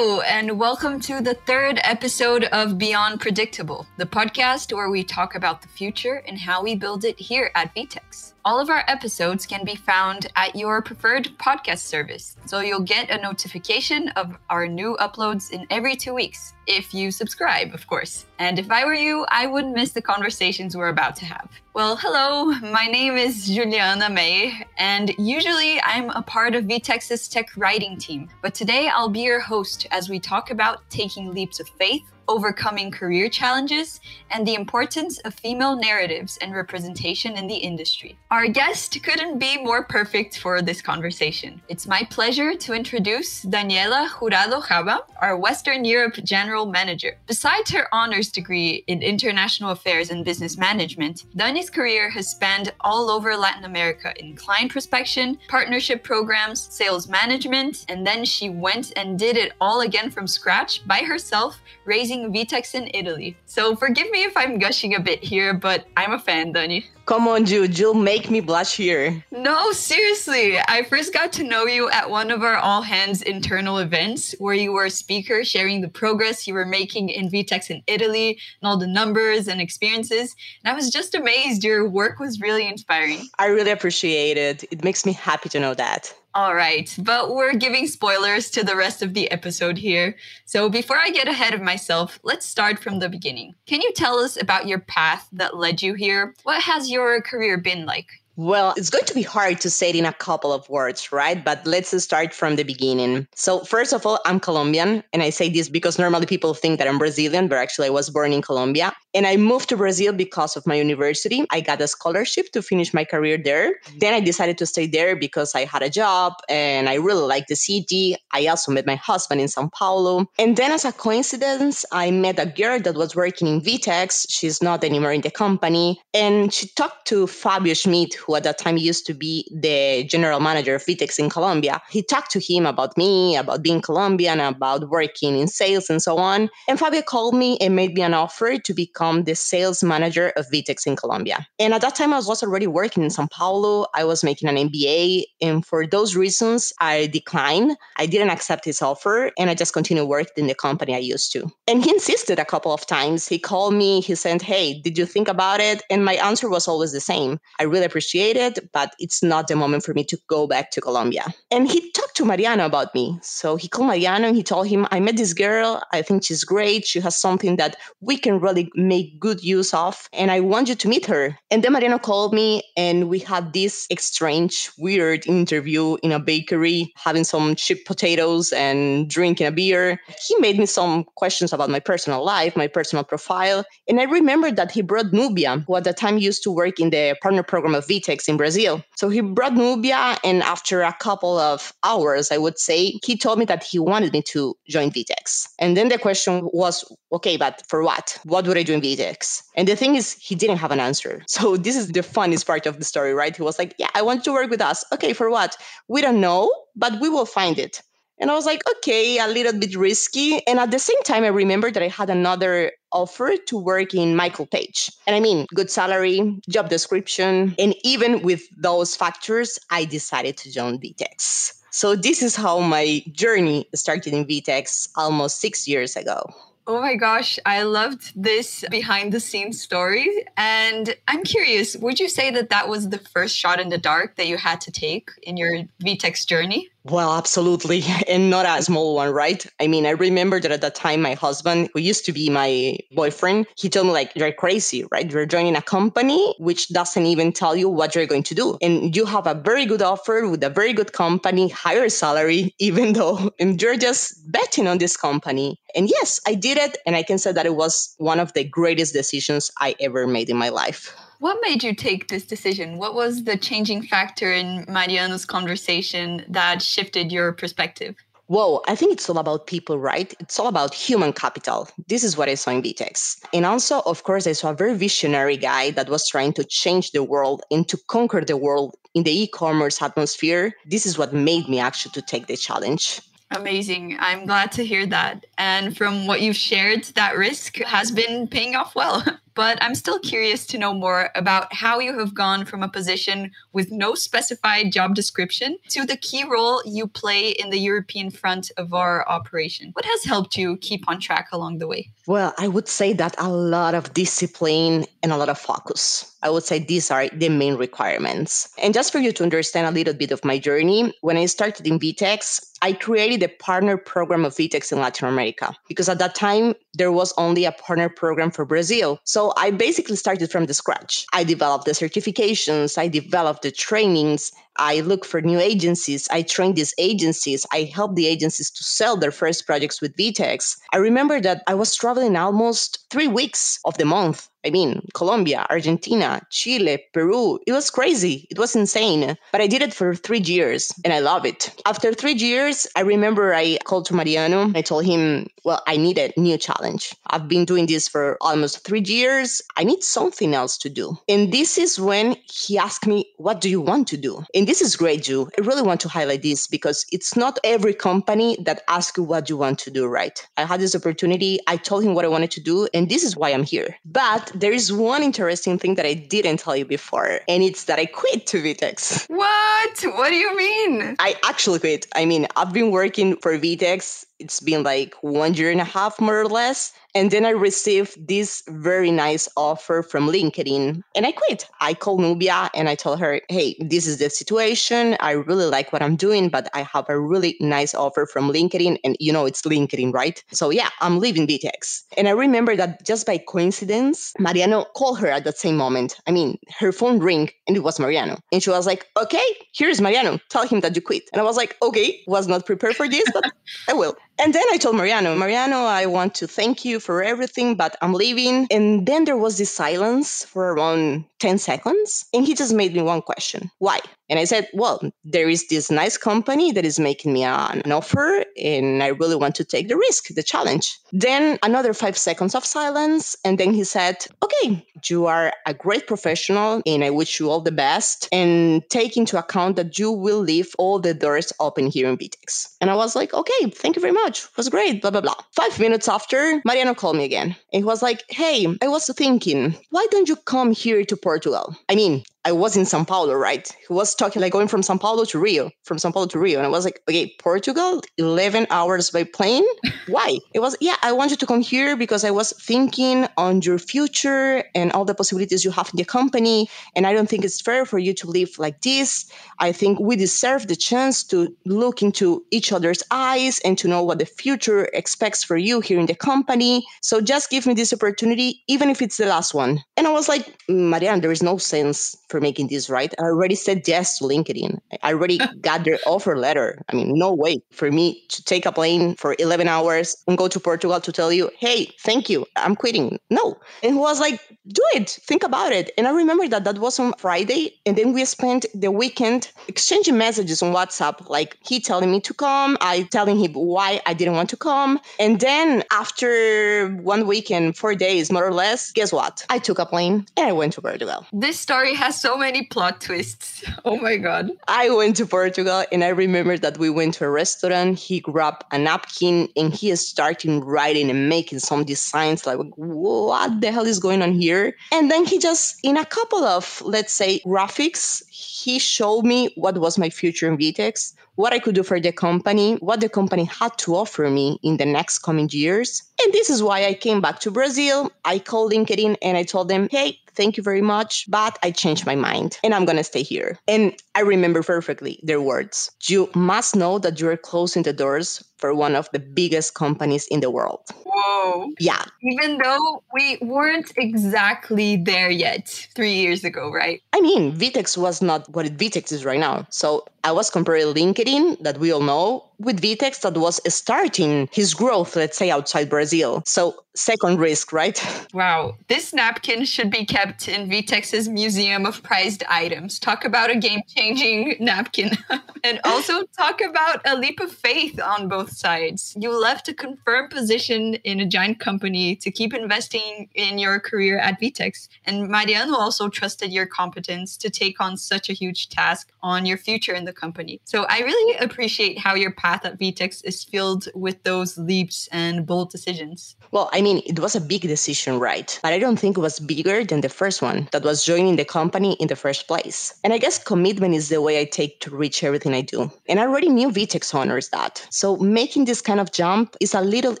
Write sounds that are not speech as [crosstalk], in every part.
And welcome to the third episode of Beyond Predictable, the podcast where we talk about the future and how we build it here at VTEX. All of our episodes can be found at your preferred podcast service, so you'll get a notification of our new uploads in every two weeks, if you subscribe, of course. And if I were you, I wouldn't miss the conversations we're about to have. Well, hello, my name is Juliana May, and usually I'm a part of VTEX's tech writing team. But today I'll be your host as we talk about taking leaps of faith overcoming career challenges, and the importance of female narratives and representation in the industry. Our guest couldn't be more perfect for this conversation. It's my pleasure to introduce Daniela Jurado Jaba, our Western Europe General Manager. Besides her honors degree in international affairs and business management, Dani's career has spanned all over Latin America in client prospection, partnership programs, sales management, and then she went and did it all again from scratch by herself, raising VTEX in Italy. So forgive me if I'm gushing a bit here, but I'm a fan, Dani. Come on, Ju. You'll make me blush here. No, seriously. I first got to know you at one of our all hands internal events where you were a speaker sharing the progress you were making in VTEX in Italy and all the numbers and experiences. And I was just amazed. Your work was really inspiring. I really appreciate it. It makes me happy to know that. All right, but we're giving spoilers to the rest of the episode here. So before I get ahead of myself, let's start from the beginning. Can you tell us about your path that led you here? What has your career been like? Well, it's going to be hard to say it in a couple of words, right? But let's start from the beginning. So, first of all, I'm Colombian. And I say this because normally people think that I'm Brazilian, but actually I was born in Colombia. And I moved to Brazil because of my university. I got a scholarship to finish my career there. Mm-hmm. Then I decided to stay there because I had a job and I really liked the city. I also met my husband in Sao Paulo. And then, as a coincidence, I met a girl that was working in VTEX. She's not anymore in the company. And she talked to Fabio Schmidt, who at that time used to be the general manager of VTEX in Colombia. He talked to him about me, about being Colombian, about working in sales and so on. And Fabio called me and made me an offer to become the sales manager of VTEX in Colombia. And at that time, I was already working in Sao Paulo. I was making an MBA. And for those reasons, I declined. I didn't accept his offer and I just continued working in the company I used to. And he insisted a couple of times. He called me, he said, Hey, did you think about it? And my answer was always the same. I really appreciate it, but it's not the moment for me to go back to Colombia. And he talked to Mariano about me. So he called Mariano and he told him, I met this girl. I think she's great. She has something that we can really make good use of. And I want you to meet her. And then Mariano called me and we had this strange, weird interview in a bakery, having some cheap potatoes and drinking a beer. He made me some questions about my personal life, my personal profile. And I remember that he brought Nubia, who at the time used to work in the partner program of VTEX in Brazil. So he brought Nubia, and after a couple of hours, I would say, he told me that he wanted me to join VTEX. And then the question was, okay, but for what? What would I do in VTEX? And the thing is, he didn't have an answer. [laughs] So this is the funniest part of the story, right? He was like, yeah, I want to work with us. Okay, for what? We don't know, but we will find it. And I was like, okay, a little bit risky. And at the same time, I remember that I had another offer to work in Michael Page. And I mean, good salary, job description. And even with those factors, I decided to join VTEX. So this is how my journey started in VTEX almost six years ago. Oh my gosh, I loved this behind the scenes story. And I'm curious, would you say that that was the first shot in the dark that you had to take in your VTEX journey? Well, absolutely. [laughs] And not a small one, right? I mean, I remember that at that time, my husband, who used to be my boyfriend, he told me, like, you're crazy, right? You're joining a company which doesn't even tell you what you're going to do. And you have a very good offer with a very good company, higher salary, [laughs] even though and you're just betting on this company. And yes, I did it. And I can say that it was one of the greatest decisions I ever made in my life. What made you take this decision? What was the changing factor in Mariano's conversation that shifted your perspective? Whoa, I think it's all about people, right? It's all about human capital. This is what I saw in VTEX. And also, of course, I saw a very visionary guy that was trying to change the world and to conquer the world in the e-commerce atmosphere. This is what made me actually to take the challenge. Amazing. I'm glad to hear that. And from what you've shared, that risk has been paying off well. [laughs] but I'm still curious to know more about how you have gone from a position with no specified job description to the key role you play in the European front of our operation. What has helped you keep on track along the way? Well, I would say that a lot of discipline and a lot of focus. I would say these are the main requirements. And just for you to understand a little bit of my journey, when I started in VTEX, I created a partner program of VTEX in Latin America because at that time there was only a partner program for Brazil. So I basically started from the scratch. I developed the certifications, I developed the trainings, I look for new agencies. I train these agencies. I help the agencies to sell their first projects with VTEX. I remember that I was traveling almost three weeks of the month I mean, Colombia, Argentina, Chile, Peru. It was crazy. It was insane. But I did it for three years and I love it. After three years, I remember I called to Mariano. I told him, well, I need a new challenge. I've been doing this for almost three years. I need something else to do. And this is when he asked me, what do you want to do? And this is great, Ju. I really want to highlight this because it's not every company that asks you what you want to do, right? I had this opportunity. I told him what I wanted to do, and this is why I'm here. But there is one interesting thing that I didn't tell you before, and it's that I quit to VTEX. What? What do you mean? I actually quit. I mean, I've been working for VTEX it's been like one year and a half more or less and then i received this very nice offer from linkedin and i quit. I called nubia and i told her hey this is the situation. I really like what i'm doing but i have a really nice offer from linkedin and you know it's linkedin right? So yeah i'm leaving VTEX and i remember that just by coincidence mariano called her at that same moment. I mean her phone rang and it was mariano. And she was like okay here's mariano. Tell him that you quit. And i was like okay was not prepared for this but i will and then I told Mariano, Mariano, I want to thank you for everything, but I'm leaving. And then there was this silence for around 10 seconds. And he just made me one question Why? And I said, well, there is this nice company that is making me an offer, and I really want to take the risk, the challenge. Then another five seconds of silence. And then he said, okay, you are a great professional, and I wish you all the best. And take into account that you will leave all the doors open here in VTEX. And I was like, okay, thank you very much. It was great, blah, blah, blah. Five minutes after, Mariano called me again. And he was like, hey, I was thinking, why don't you come here to Portugal? I mean, I was in Sao Paulo, right? He was talking like going from Sao Paulo to Rio, from Sao Paulo to Rio. And I was like, okay, Portugal, 11 hours by plane. [laughs] Why? It was, yeah, I wanted to come here because I was thinking on your future and all the possibilities you have in the company. And I don't think it's fair for you to live like this. I think we deserve the chance to look into each other's eyes and to know what the future expects for you here in the company. So just give me this opportunity, even if it's the last one. And I was like, mm, Mariano, there is no sense for making this right. I already said yes to LinkedIn. I already [laughs] got their offer letter. I mean, no way for me to take a plane for 11 hours and go to Portugal to tell you, hey, thank you, I'm quitting. No. And he was like, do it, think about it. And I remember that that was on Friday. And then we spent the weekend exchanging messages on WhatsApp, like he telling me to come, I telling him why I didn't want to come. And then after one weekend, four days, more or less, guess what? I took a plane and I went to Portugal. This story has so many plot twists. [laughs] Oh my God. I went to Portugal and I remember that we went to a restaurant. He grabbed a napkin and he started writing and making some designs like, what the hell is going on here? And then he just, in a couple of, let's say, graphics, he showed me what was my future in VTEX, what I could do for the company, what the company had to offer me in the next coming years. And this is why I came back to Brazil. I called LinkedIn and I told them, hey, thank you very much, but I changed my mind and I'm going to stay here. And I remember perfectly their words. You must know that you're closing the doors for one of the biggest companies in the world. Whoa. Yeah. Even though we weren't exactly there yet three years ago, right? I mean, VTEX was not what VTEX is right now. So I was comparing LinkedIn, that we all know, with VTEX that was starting his growth, let's say, outside Brazil. So second risk, right? [laughs] Wow. This napkin should be kept in VTEX's Museum of Prized Items. Talk about a game changing [laughs] napkin. [laughs] and also talk about a leap of faith on both sides. You left a confirmed position in a giant company to keep investing in your career at VTEX. And Mariano also trusted your competence to take on such a huge task on your future in the the company. So I really appreciate how your path at VTEX is filled with those leaps and bold decisions. Well, I mean, it was a big decision, right? But I don't think it was bigger than the first one that was joining the company in the first place. And I guess commitment is the way I take to reach everything I do. And I already knew VTEX honors that. So making this kind of jump is a little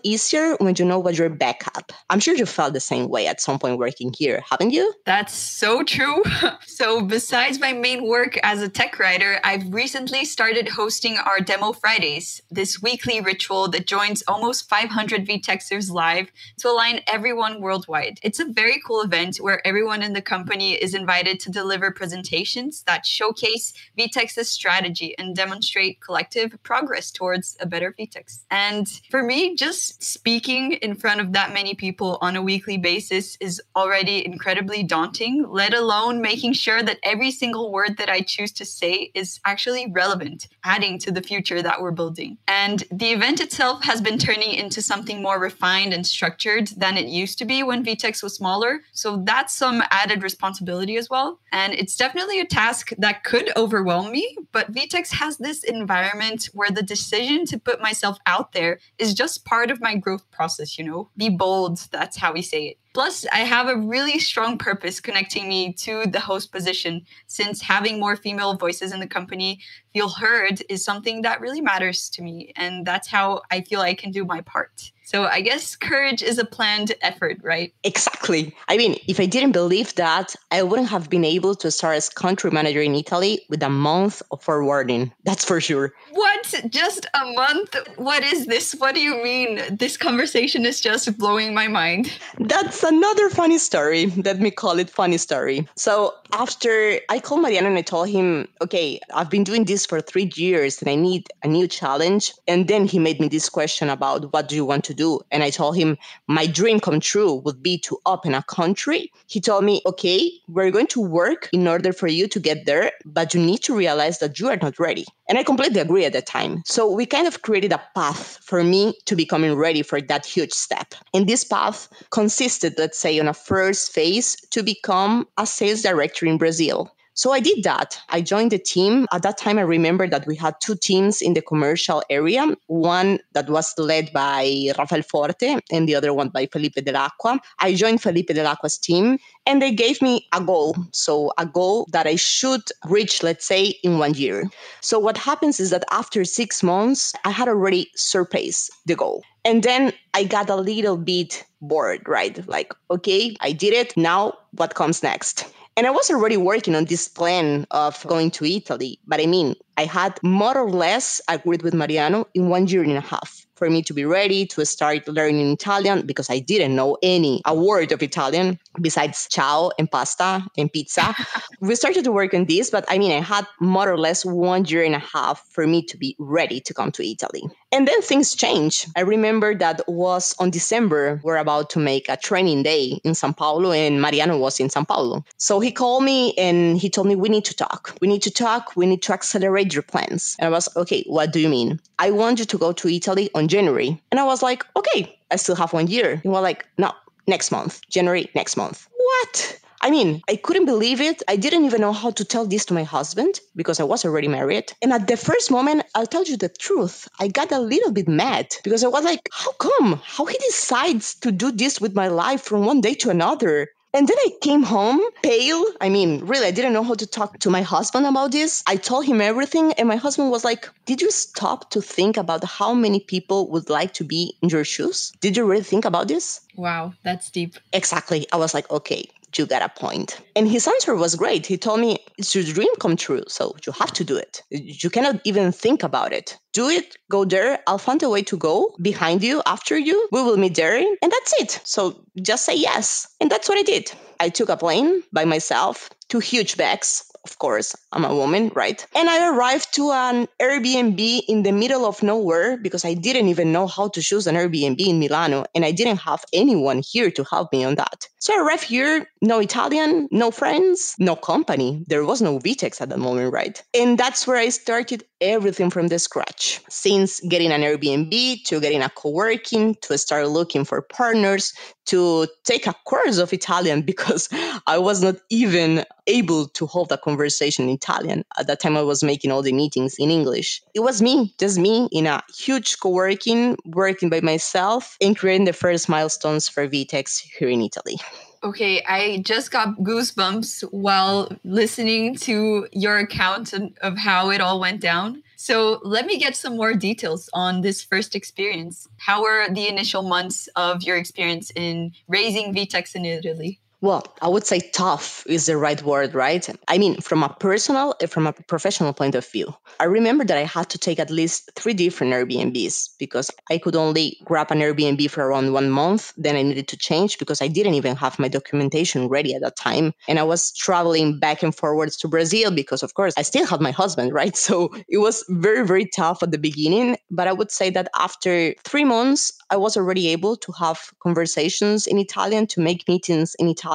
easier when you know what your backup. I'm sure you felt the same way at some point working here, haven't you? That's so true. [laughs] so besides my main work as a tech writer, I've recently started hosting our Demo Fridays, this weekly ritual that joins almost 500 VTEXers live to align everyone worldwide. It's a very cool event where everyone in the company is invited to deliver presentations that showcase VTEX's strategy and demonstrate collective progress towards a better VTEX. And for me, just speaking in front of that many people on a weekly basis is already incredibly daunting, let alone making sure that every single word that I choose to say is actually relevant, adding to the future that we're building. And the event itself has been turning into something more refined and structured than it used to be when VTEX was smaller. So that's some added responsibility as well. And it's definitely a task that could overwhelm me, but VTEX has this environment where the decision to put myself out there is just part of my growth process, you know? Be bold, that's how we say it. Plus, I have a really strong purpose connecting me to the host position, since having more female voices in the company feel heard is something that really matters to me. And that's how I feel I can do my part. So I guess courage is a planned effort, right? Exactly. I mean, if I didn't believe that, I wouldn't have been able to start as country manager in Italy with a month of forwarding. That's for sure. What? Just a month? What is this? What do you mean? This conversation is just blowing my mind. That's another funny story. Let me call it funny story. So after I called Mariano and I told him, okay, I've been doing this for three years and I need a new challenge. And then he made me this question about what do you want to do? And I told him my dream come true would be to open a country. He told me, okay, we're going to work in order for you to get there, but you need to realize that you are not ready. And I completely agree at the time. So we kind of created a path for me to becoming ready for that huge step. And this path consisted, let's say, on a first phase to become a sales director in Brazil. So I did that. I joined the team. At that time, I remember that we had two teams in the commercial area one that was led by Rafael Forte and the other one by Felipe Delacqua. I joined Felipe Delacqua's team and they gave me a goal. So, a goal that I should reach, let's say, in one year. So, what happens is that after six months, I had already surpassed the goal. And then I got a little bit bored, right? Like, okay, I did it. Now, what comes next? And I was already working on this plan of going to Italy. But I mean, I had more or less agreed with Mariano in one year and a half for me to be ready to start learning Italian because I didn't know any a word of Italian besides ciao and pasta and pizza. [laughs] we started to work on this, but I mean, I had more or less one year and a half for me to be ready to come to Italy. And then things change. I remember that was on December, we're about to make a training day in Sao Paulo, and Mariano was in Sao Paulo. So he called me and he told me, We need to talk. We need to talk. We need to accelerate your plans. And I was, Okay, what do you mean? I want you to go to Italy on January. And I was like, Okay, I still have one year. And we're like, No, next month, January, next month. What? I mean, I couldn't believe it. I didn't even know how to tell this to my husband because I was already married. And at the first moment, I'll tell you the truth, I got a little bit mad because I was like, how come? How he decides to do this with my life from one day to another? And then I came home pale. I mean, really, I didn't know how to talk to my husband about this. I told him everything, and my husband was like, Did you stop to think about how many people would like to be in your shoes? Did you really think about this? Wow, that's deep. Exactly. I was like, Okay, you got a point. And his answer was great. He told me, It's your dream come true, so you have to do it. You cannot even think about it. Do it, go there. I'll find a way to go behind you, after you. We will meet there, and that's it. So just say yes. And that's what I did. I took a plane by myself, two huge bags, of course, I'm a woman, right? And I arrived to an Airbnb in the middle of nowhere because I didn't even know how to choose an Airbnb in Milano and I didn't have anyone here to help me on that. So I arrived here, no Italian, no friends, no company. There was no VTEX at that moment, right? And that's where I started everything from the scratch. Since getting an Airbnb to getting a co-working to start looking for partners to take a course of Italian [laughs] because I was not even able to hold a conversation in Italian. At that time, I was making all the meetings in English. It was me, just me, in a huge co-working, working by myself, and creating the first milestones for Vtex here in Italy. Okay, I just got goosebumps while listening to your account of how it all went down. So let me get some more details on this first experience. How were the initial months of your experience in raising Vtex in Italy? Well, I would say tough is the right word, right? I mean, from a personal, from a professional point of view. I remember that I had to take at least three different Airbnbs because I could only grab an Airbnb for around one month. Then I needed to change because I didn't even have my documentation ready at that time. And I was traveling back and forwards to Brazil because, of course, I still had my husband, right? [laughs] So it was very, very tough at the beginning. But I would say that after three months, I was already able to have conversations in Italian, to make meetings in Italian.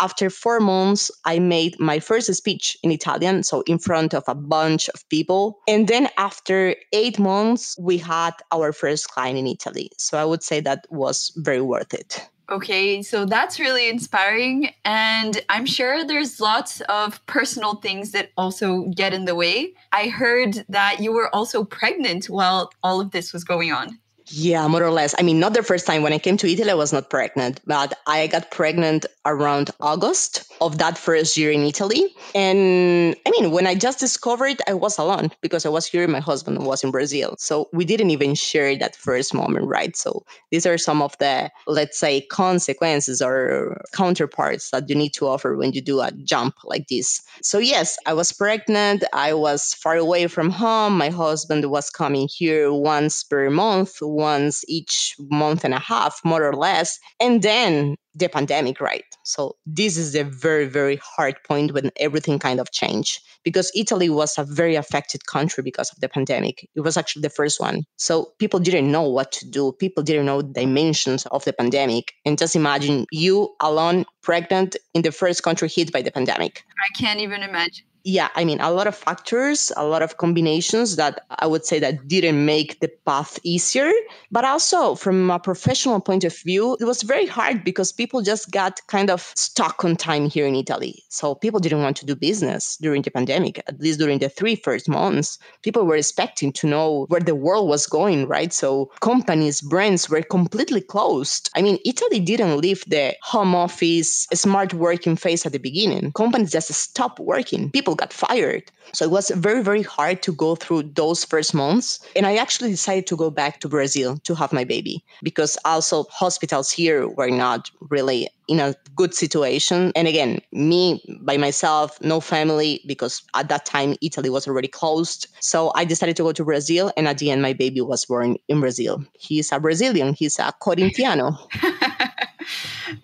After four months, I made my first speech in Italian, so in front of a bunch of people. And then after eight months, we had our first client in Italy. So I would say that was very worth it. Okay, so that's really inspiring. And I'm sure there's lots of personal things that also get in the way. I heard that you were also pregnant while all of this was going on. Yeah, more or less. I mean, not the first time when I came to Italy, I was not pregnant, but I got pregnant around August of that first year in Italy. And I mean, when I just discovered, I was alone because I was here, my husband was in Brazil. So we didn't even share that first moment, right? So these are some of the, let's say, consequences or counterparts that you need to offer when you do a jump like this. So, yes, I was pregnant. I was far away from home. My husband was coming here once per month once each month and a half, more or less. And then the pandemic, right? So this is a very, very hard point when everything kind of changed because Italy was a very affected country because of the pandemic. It was actually the first one. So people didn't know what to do. People didn't know the dimensions of the pandemic. And just imagine you alone, pregnant in the first country hit by the pandemic. I can't even imagine yeah, I mean, a lot of factors, a lot of combinations that I would say that didn't make the path easier. But also from a professional point of view, it was very hard because people just got kind of stuck on time here in Italy. So people didn't want to do business during the pandemic, at least during the three first months. People were expecting to know where the world was going, right? So companies, brands were completely closed. I mean, Italy didn't leave the home office, smart working phase at the beginning. Companies just stopped working. People got fired. So it was very, very hard to go through those first months. And I actually decided to go back to Brazil to have my baby because also hospitals here were not really in a good situation. And again, me by myself, no family, because at that time Italy was already closed. So I decided to go to Brazil. And at the end, my baby was born in Brazil. He's a Brazilian, he's a Corintiano. [laughs]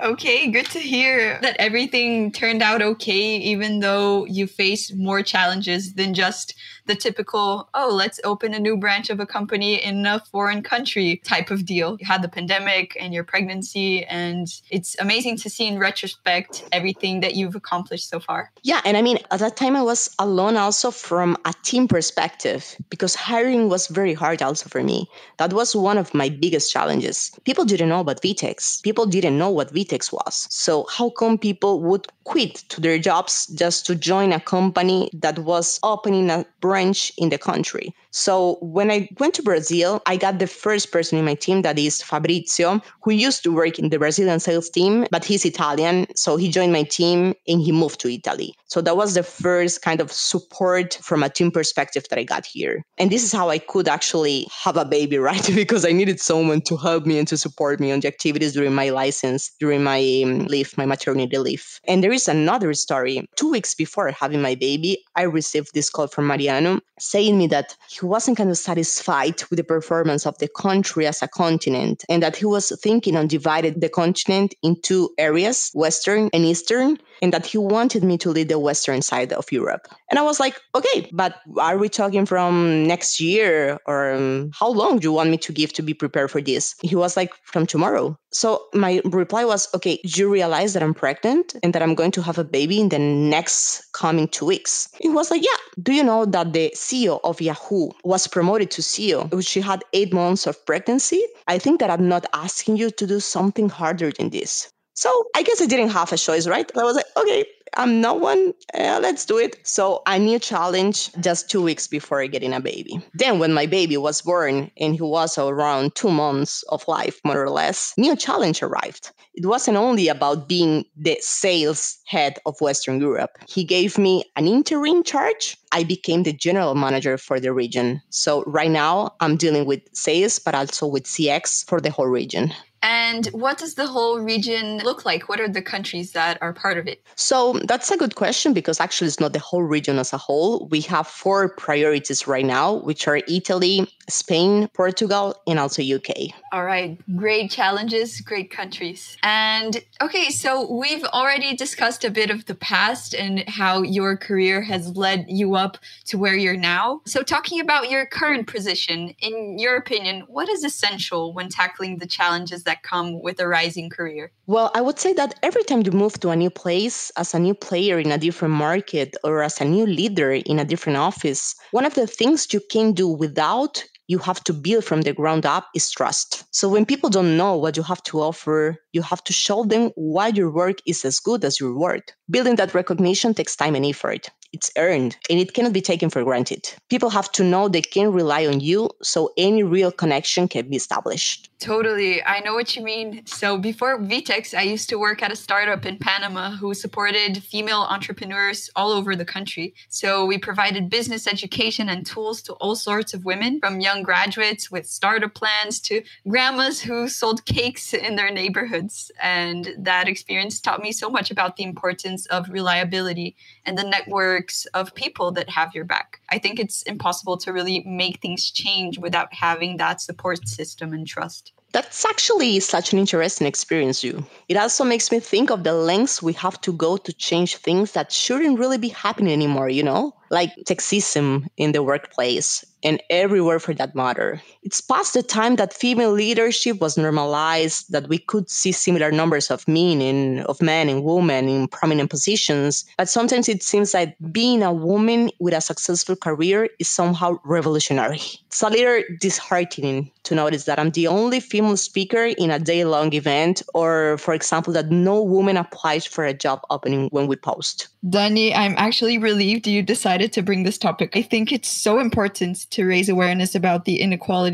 okay, good to hear that everything turned out okay, even though you faced more challenges than just the typical, oh, let's open a new branch of a company in a foreign country type of deal. You had the pandemic and your pregnancy, and it's amazing to see in retrospect everything that you've accomplished so far. Yeah. And I mean, at that time, I was alone also from a team perspective because hiring was very hard also for me. That was one of my biggest challenges. People didn't know about Vtex, people didn't know what Vtex was. So, how come people would quit to their jobs just to join a company that was opening a branch in the country. So when I went to Brazil, I got the first person in my team that is Fabrizio, who used to work in the Brazilian sales team, but he's Italian. So he joined my team and he moved to Italy. So that was the first kind of support from a team perspective that I got here. And this is how I could actually have a baby, [laughs] right? because I needed someone to help me and to support me on the activities during my license, during my um, leave, my maternity leave. And there is another story. Two weeks before having my baby, I received this call from Mariano saying me that he wasn't kind of satisfied with the performance of the country as a continent and that he was thinking on dividing the continent into areas, Western and Eastern, and that he wanted me to lead the Western side of Europe. And I was like, okay, but are we talking from next year or um, how long do you want me to give to be prepared for this? He was like, from tomorrow. So my reply was, okay, you realize that I'm pregnant and that I'm going to have a baby in the next coming two weeks? He was like, yeah. Do you know that the CEO of Yahoo was promoted to CEO? She had eight months of pregnancy. I think that I'm not asking you to do something harder than this. So I guess I didn't have a choice, right? I was like, okay, I'm not one. Let's do it. So a new challenge just two weeks before getting a baby. Then when my baby was born and he was around two months of life, more or less, new challenge arrived. It wasn't only about being the sales head of Western Europe. He gave me an interim charge. I became the general manager for the region. So right now I'm dealing with sales, but also with CX for the whole region. And what does the whole region look like? What are the countries that are part of it? So that's a good question because actually it's not the whole region as a whole. We have four priorities right now, which are Italy, Spain, Portugal, and also UK. All right, great challenges, great countries. And okay, so we've already discussed a bit of the past and how your career has led you up to where you're now. So, talking about your current position, in your opinion, what is essential when tackling the challenges that come with a rising career? Well, I would say that every time you move to a new place as a new player in a different market or as a new leader in a different office, one of the things you can do without you have to build from the ground up is trust. So when people don't know what you have to offer, you have to show them why your work is as good as your word. Building that recognition takes time and effort it's earned and it cannot be taken for granted. People have to know they can rely on you so any real connection can be established. Totally. I know what you mean. So before VTEX, I used to work at a startup in Panama who supported female entrepreneurs all over the country. So we provided business education and tools to all sorts of women, from young graduates with startup plans to grandmas who sold cakes in their And that experience taught me so much about the importance of reliability and the networks of people that have your back. I think it's impossible to really make things change without having that support system and trust. That's actually such an interesting experience, Ju. It also makes me think of the lengths we have to go to change things that shouldn't really be happening anymore, you know? Like sexism in the workplace and everywhere for that matter. It's past the time that female leadership was normalized, that we could see similar numbers of men and of men and women in prominent positions. But sometimes it seems like being a woman with a successful career is somehow revolutionary. It's a little disheartening to notice that I'm the only female speaker in a day long event, or for example, that no woman applies for a job opening when we post. Dani, I'm actually relieved you decided to bring this topic. I think it's so important to raise awareness about the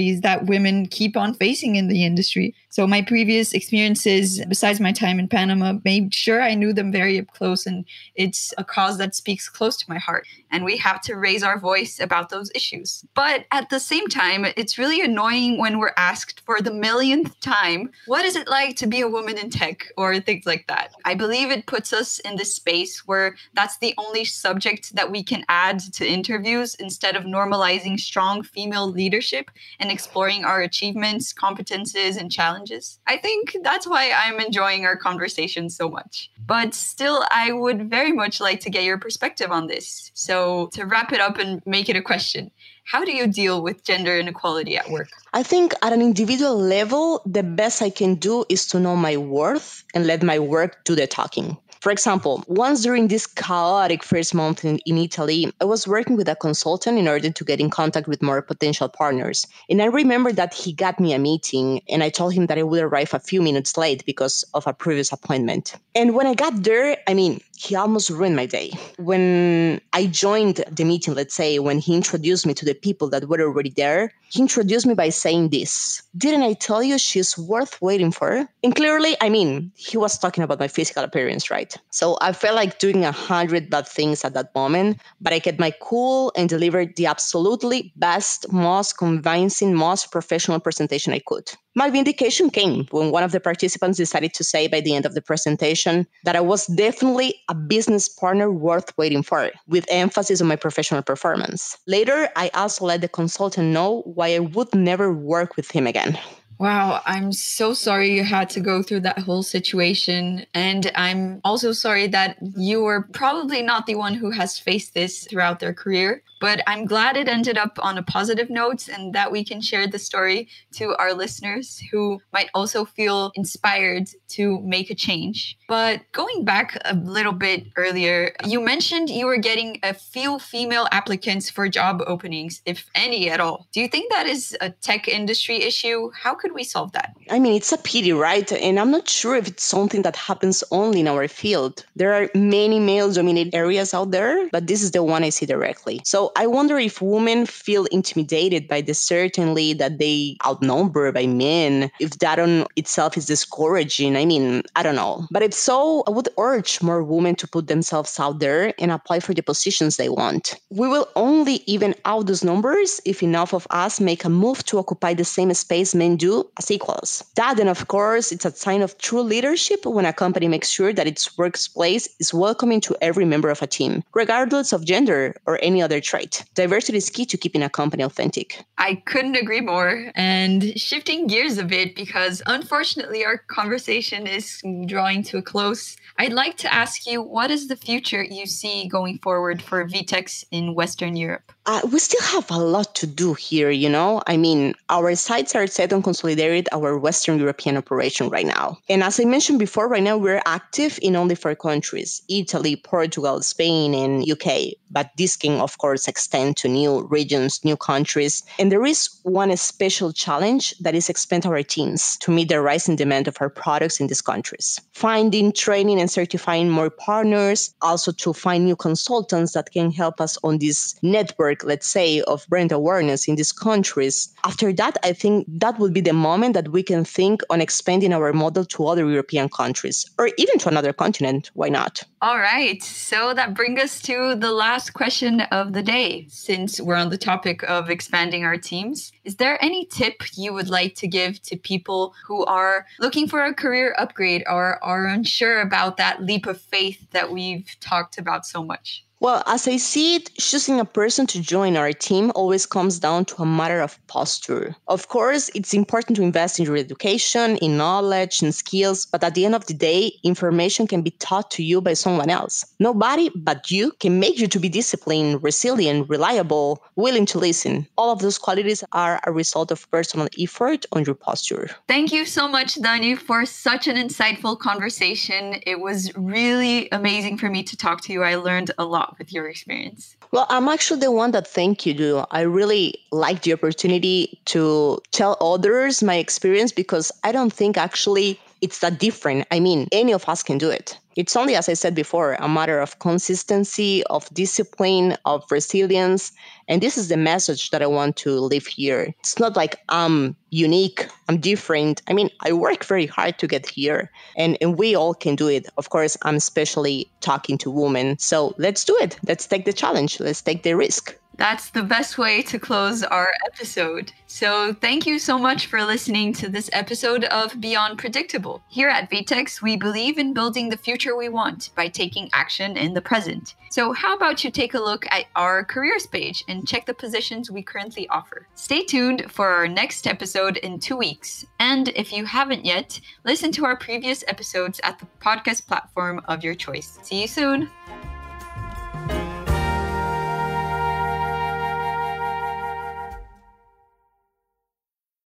inequalities that women keep on facing in the industry. So, my previous experiences, besides my time in Panama, made sure I knew them very up close. And it's a cause that speaks close to my heart. And we have to raise our voice about those issues. But at the same time, it's really annoying when we're asked for the millionth time, what is it like to be a woman in tech or things like that? I believe it puts us in this space where that's the only subject that we can add to interviews instead of normalizing strong female leadership and exploring our achievements, competences, and challenges. I think that's why I'm enjoying our conversation so much. But still, I would very much like to get your perspective on this. So, to wrap it up and make it a question, how do you deal with gender inequality at work? I think at an individual level, the best I can do is to know my worth and let my work do the talking. For example, once during this chaotic first month in, in, Italy, I was working with a consultant in order to get in contact with more potential partners. And I remember that he got me a meeting and I told him that I would arrive a few minutes late because of a previous appointment. And when I got there, I mean, he almost ruined my day. When I joined the meeting, let's say, when he introduced me to the people that were already there, he introduced me by saying this Didn't I tell you she's worth waiting for? And clearly, I mean, he was talking about my physical appearance, right? So I felt like doing a hundred bad things at that moment, but I kept my cool and delivered the absolutely best, most convincing, most professional presentation I could. My vindication came when one of the participants decided to say by the end of the presentation that I was definitely a business partner worth waiting for, with emphasis on my professional performance. Later, I also let the consultant know why I would never work with him again. Wow, I'm so sorry you had to go through that whole situation. And I'm also sorry that you were probably not the one who has faced this throughout their career. But I'm glad it ended up on a positive note and that we can share the story to our listeners who might also feel inspired to make a change. But going back a little bit earlier, you mentioned you were getting a few female applicants for job openings, if any at all. Do you think that is a tech industry issue? How could we solve that? I mean, it's a pity, right? And I'm not sure if it's something that happens only in our field. There are many male dominated areas out there, but this is the one I see directly. So I wonder if women feel intimidated by the certainty that they outnumber by men, if that on itself is discouraging. I mean, I don't know. But if so, I would urge more women to put themselves out there and apply for the positions they want. We will only even out those numbers if enough of us make a move to occupy the same space men do as equals. That, and of course, it's a sign of true leadership when a company makes sure that its workplace is welcoming to every member of a team, regardless of gender or any other trait. Diversity is key to keeping a company authentic. I couldn't agree more. And shifting gears a bit, because unfortunately our conversation is drawing to a close, I'd like to ask you what is the future you see going forward for VTEX in Western Europe? Uh, we still have a lot to do here, you know? I mean, our sites are set on consolidate our Western European operation right now. And as I mentioned before, right now we're active in only four countries Italy, Portugal, Spain, and UK. But this can, of course, extend to new regions, new countries. And there is one special challenge that is expand our teams to meet the rising demand of our products in these countries. Finding, training, and certifying more partners, also to find new consultants that can help us on this network, let's say, of brand awareness in these countries. After that, I think that would be the moment that we can think on expanding our model to other European countries or even to another continent. Why not? All right. So that brings us to the last question of the day. Since we're on the topic of expanding our teams, is there any tip you would like to give to people who are looking for a career upgrade or are unsure about that leap of faith that we've talked about so much? Well, as I see it, choosing a person to join our team always comes down to a matter of posture. Of course, it's important to invest in your education, in knowledge, and skills, but at the end of the day, information can be taught to you by someone else. Nobody but you can make you to be disciplined, resilient, reliable, willing to listen. All of those qualities are a result of personal effort on your posture. Thank you so much, Dani, for such an insightful conversation. It was really amazing for me to talk to you. I learned a lot with your experience? Well, I'm actually the one that thank you do. I really like the opportunity to tell others my experience because I don't think actually it's that different. I mean, any of us can do it. It's only, as I said before, a matter of consistency, of discipline, of resilience. And this is the message that I want to leave here. It's not like I'm unique, I'm different. I mean, I work very hard to get here, and, and we all can do it. Of course, I'm especially talking to women. So let's do it. Let's take the challenge, let's take the risk. That's the best way to close our episode. So, thank you so much for listening to this episode of Beyond Predictable. Here at VTEX, we believe in building the future we want by taking action in the present. So, how about you take a look at our careers page and check the positions we currently offer? Stay tuned for our next episode in two weeks. And if you haven't yet, listen to our previous episodes at the podcast platform of your choice. See you soon.